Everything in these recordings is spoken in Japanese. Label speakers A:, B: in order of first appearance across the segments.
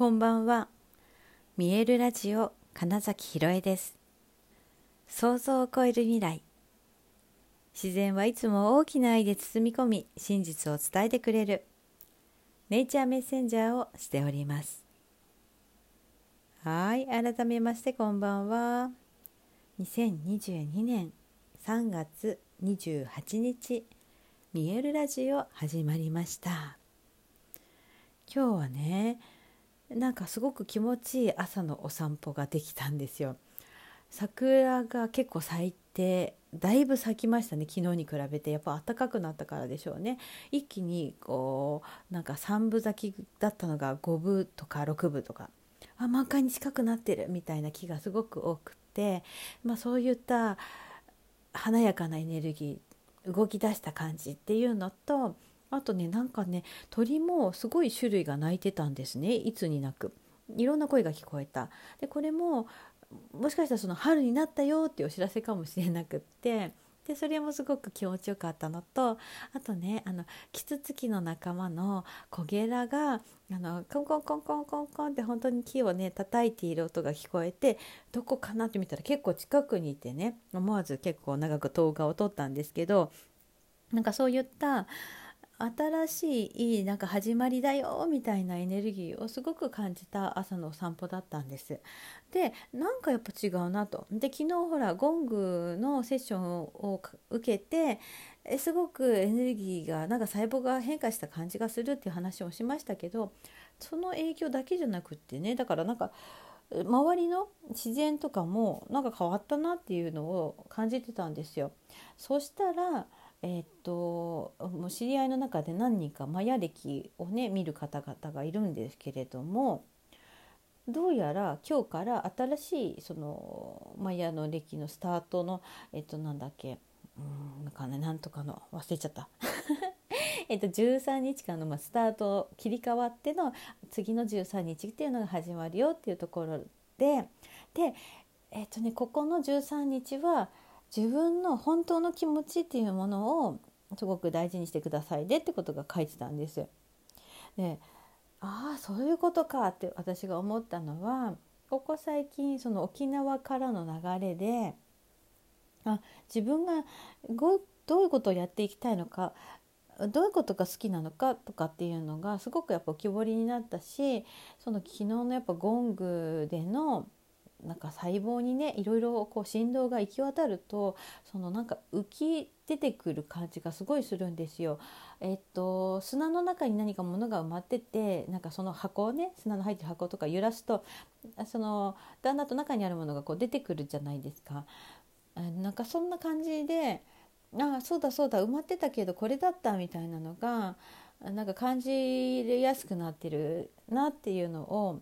A: こんばんは。見えるラジオ金崎ひろえです。想像を超える未来。自然はいつも大きな愛で包み込み、真実を伝えてくれる。ネイチャーメッセンジャーをしております。はい、改めましてこんばんは。2022年3月28日、見えるラジオ始まりました。今日はね、なんかすごく気持ちいい朝のお散歩ができたんですよ。桜が結構咲いてだいぶ咲きましたね昨日に比べて。やっぱ暖かくなったからでしょうね。一気にこうなんか3分咲きだったのが5分とか6分とか。あ満開に近くなってるみたいな木がすごく多くて、まあ、そういった華やかなエネルギー動き出した感じっていうのとあとねなんかね鳥もすごい種類が鳴いてたんですね。いつになく。いろんな声が聞こえた。でこれももしかしたらその春になったよっていうお知らせかもしれなくって。でそれもすごく気持ちよかったのとあとねあのキツツキの仲間のコゲラがあのコンコンコンコンコンコンって本当に木をね叩いている音が聞こえてどこかなって見たら結構近くにいてね思わず結構長く動画を撮ったんですけどなんかそういった新しいいいなんか始まりだよみたいなエネルギーをすごく感じた朝のお散歩だったんです。でなんかやっぱ違うなと。で昨日ほらゴングのセッションを受けてえすごくエネルギーがなんか細胞が変化した感じがするっていう話をしましたけどその影響だけじゃなくってねだからなんか周りの自然とかもなんか変わったなっていうのを感じてたんですよ。そしたらえー、っともう知り合いの中で何人かマヤ歴をね見る方々がいるんですけれどもどうやら今日から新しいそのマヤの歴のスタートのえっとなんだっけうんかねなんとかの忘れちゃった。えっと、13日間のまあスタート切り替わっての次の13日っていうのが始まるよっていうところでで、えっとね、ここの13日は自分の本当の気持ちっていうものをすごく大事にしてくださいねってことが書いてたんです。でああそういうことかって私が思ったのはここ最近その沖縄からの流れであ自分がどういうことをやっていきたいのかどういうことが好きなのかとかっていうのがすごくやっぱ浮き彫りになったしその昨日のやっぱゴングでのなんか細胞にねいろいろこう振動が行き渡るとそのなんか浮き出てくる感じがすごいするんですよ。えっと砂の中に何か物が埋まっててなんかその箱をね砂の入ってる箱とか揺らすとそのだんだんと中にあるものがこう出てくるじゃないですか。なんかそんな感じでああそうだそうだ埋まってたけどこれだったみたいなのがなんか感じやすくなってるなっていうのを、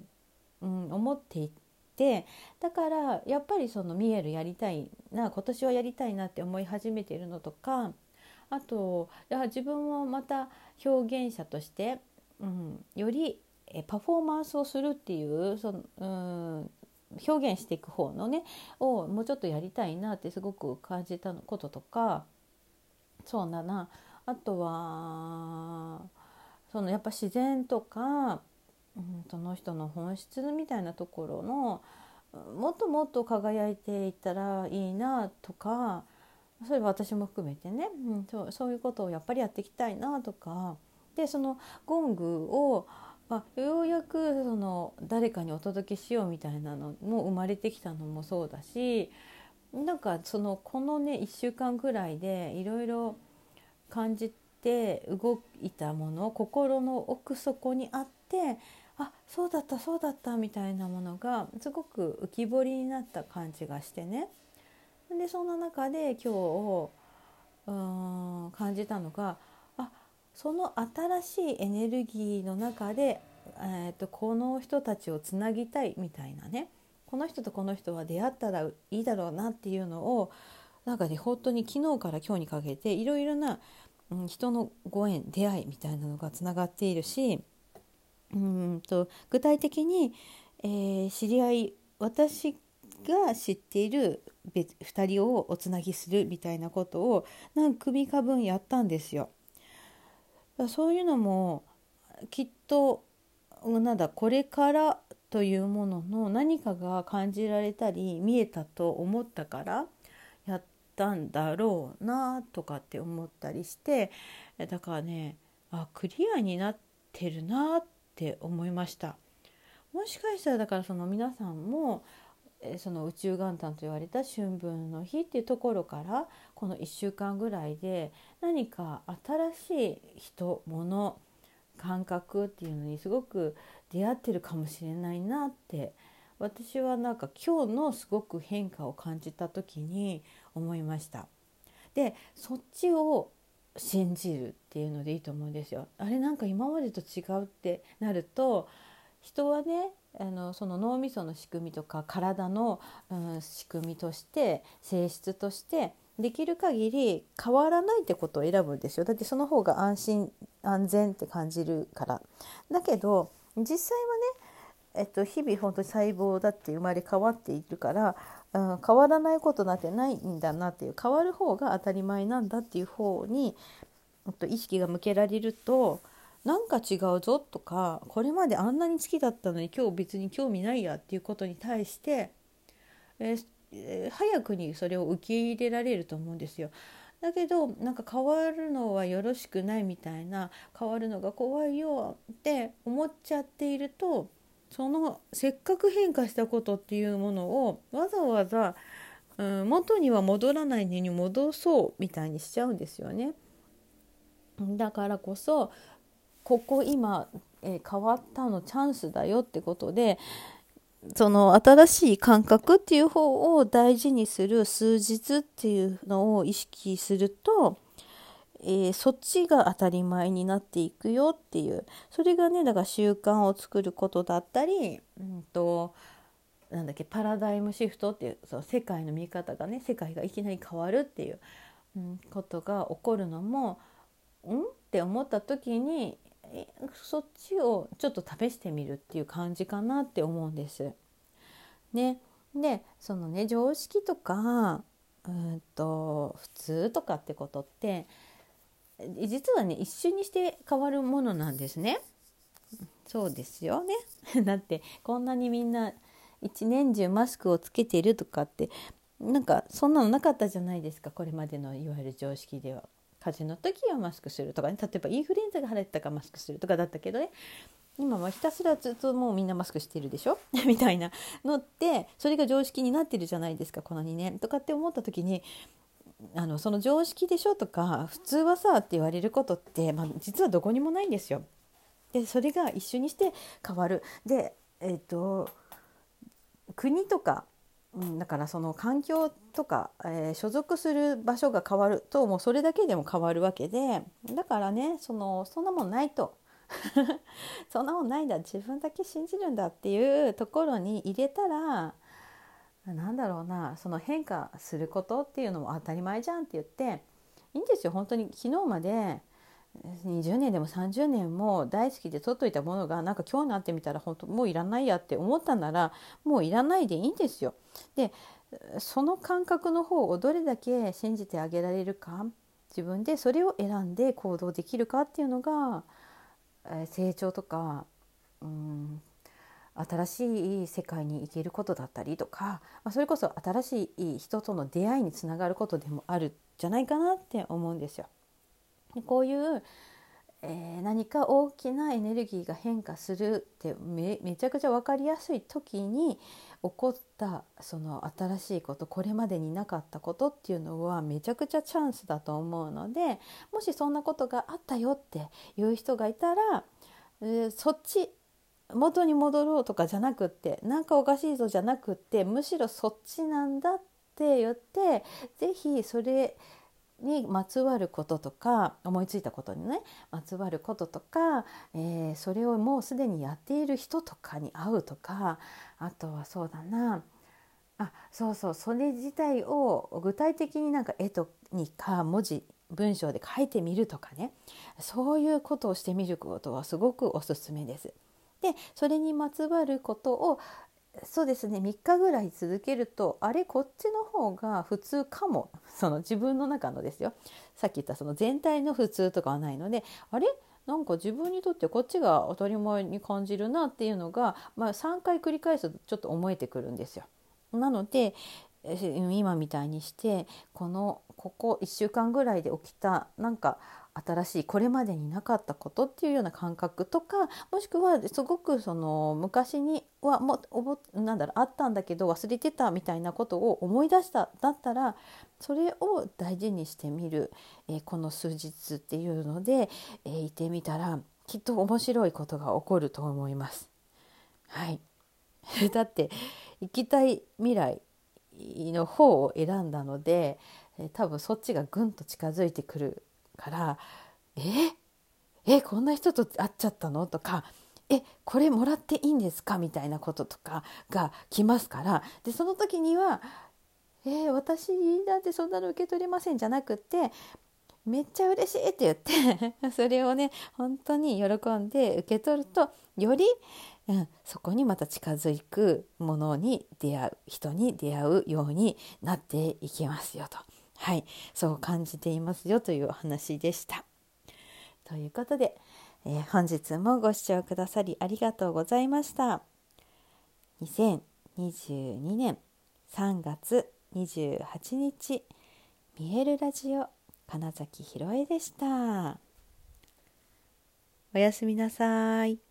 A: うん、思っていて。でだからやっぱりその見えるやりたいな今年はやりたいなって思い始めているのとかあとや自分をまた表現者として、うん、よりパフォーマンスをするっていうその、うん、表現していく方のねをもうちょっとやりたいなってすごく感じたこととかそうだな。あとはそのやっぱ自然とか、その人の本質みたいなところのもっともっと輝いていったらいいなとかそれ私も含めてね、うん、そうそういうことをやっぱりやっていきたいなとか。でそのゴングを、まあ、ようやくその誰かにお届けしようみたいなのも生まれてきたのもそうだしなんかそのこのね1週間ぐらいでいろいろ感じて動いたもの心の奥底にあってあそうだったそうだったみたいなものがすごく浮き彫りになった感じがしてね。でそんな中で今日うん感じたのがあその新しいエネルギーの中で、えーと、この人たちをつなぎたいみたいなね。この人とこの人は出会ったらいいだろうなっていうのをなんかね本当に昨日から今日にかけていろいろな、人のご縁出会いみたいなのがつながっているしうんと具体的に、えー、知り合い私が知っている別2人をおつなぎするみたいなことを何組か分やったんですよ。そういうのもきっとなんだこれからというものの何かが感じられたり見えたと思ったからやったんだろうなとかって思ったりしてだからねあクリアになってるなってって思いました。もしかしたらだからその皆さんもその宇宙元旦と言われた春分の日っていうところからこの1週間ぐらいで何か新しい人物感覚っていうのにすごく出会ってるかもしれないなって私はなんか今日のすごく変化を感じた時に思いました。でそっちを信じるっていうのでいいと思うんですよ。あれなんか今までと違うってなると人はねあのその脳みその仕組みとか体の、うん、仕組みとして性質としてできる限り変わらないってことを選ぶんですよだってその方が安心安全って感じるからだけど実際はね、えっと、日々本当に細胞だって生まれ変わっているから、うん、変わらないことなんてないんだなっていう変わる方が当たり前なんだっていう方に、えっと、意識が向けられるとなんか違うぞとかこれまであんなに好きだったのに今日別に興味ないやっていうことに対して、えー、早くにそれを受け入れられると思うんですよ。だけどなんか変わるのはよろしくないみたいな変わるのが怖いよって思っちゃっているとそのせっかく変化したことっていうものをわざわざ、うん、元には戻らないのに戻そうみたいにしちゃうんですよね。だからこそここ今、え、変わったのチャンスだよってことでその新しい感覚っていう方を大事にする数日っていうのを意識すると、えー、そっちが当たり前になっていくよっていう。それがねだから習慣を作ることだったり、うんと、なんだっけパラダイムシフトっていうその世界の見方がね世界がいきなり変わるっていう、うん、ことが起こるのもん？って思った時にそっちをちょっと試してみるっていう感じかなって思うんです。ね、でそのね常識とかうんと普通とかってことって実はね一瞬にして変わるものなんですね。そうですよね。だってこんなにみんな一年中マスクをつけてるとかってなんかそんなのなかったじゃないですかこれまでのいわゆる常識では。風邪の時はマスクするとかね。例えばインフルエンザが流行ったからマスクするとかだったけどね。今はひたすらずっともうみんなマスクしてるでしょ？みたいなのってそれが常識になってるじゃないですかこの2年。とかって思った時にあのその常識でしょとか普通はさって言われることって、まあ、実はどこにもないんですよ。でそれが一緒にして変わる。でえっ、ー、と国とかうん、だからその環境とか、えー、所属する場所が変わるともうそれだけでも変わるわけでだからねそのそんなもんないと そんなもんないんだ自分だけ信じるんだっていうところに入れたらなんだろうなその変化することっていうのも当たり前じゃんって言っていいんですよ本当に昨日まで20年でも30年も大好きで取っといたものがなんか今日になってみたら本当もういらないやって思ったならもういらないでいいんですよ。でその感覚の方をどれだけ信じてあげられるか自分でそれを選んで行動できるかっていうのが成長とか、うん、新しい世界に行けることだったりとかまそれこそ新しい人との出会いにつながることでもあるんじゃないかなって思うんですよ。こういう、えー、何か大きなエネルギーが変化するってめちゃくちゃ分かりやすい時に起こったその新しいことこれまでになかったことっていうのはめちゃくちゃチャンスだと思うのでもしそんなことがあったよっていう人がいたら、えー、そっち元に戻ろうとかじゃなくってなんかおかしいぞじゃなくってむしろそっちなんだって言って是非それにまつわることとか思いついたことにねまつわることとか、えー、それをもうすでにやっている人とかに会うとかあとはそうだなあそうそうそれ自体を具体的になんか絵とにか文字文章で書いてみるとかねそういうことをしてみることはすごくおすすめです。でそれにまつわることをそうですね3日ぐらい続けるとあれこっちの方が普通かも。その自分の中のですよ。さっき言ったその全体の普通とかはないのであれ？なんか自分にとってこっちが当たり前に感じるなっていうのが、まあ、3回繰り返すとちょっと思えてくるんですよ。なので今みたいにしてこのここ1週間ぐらいで起きたなんか新しいこれまでになかったことっていうような感覚とかもしくはすごくその昔にはもおぼなんだろうあったんだけど忘れてたみたいなことを思い出しただったらそれを大事にしてみる、えー、この数日っていうので、えー、いてみたらきっと面白いことが起こると思います。はい だって行きたい未来の方を選んだので、え多分そっちがぐんと近づいてくるから「ええこんな人と会っちゃったの?」とか「えこれもらっていいんですか?」みたいなこととかが来ますからでその時には「えー、私だってそんなの受け取れません」じゃなくってめっちゃ嬉しいって言って それをね本当に喜んで受け取るとより、うん、そこにまた近づくものに出会う人に出会うようになっていきますよと。はい、そう感じていますよというお話でした。ということで、えー、本日もご視聴くださりありがとうございました。2022年3月28日見えるラジオ金崎ひろえでした。おやすみなさい。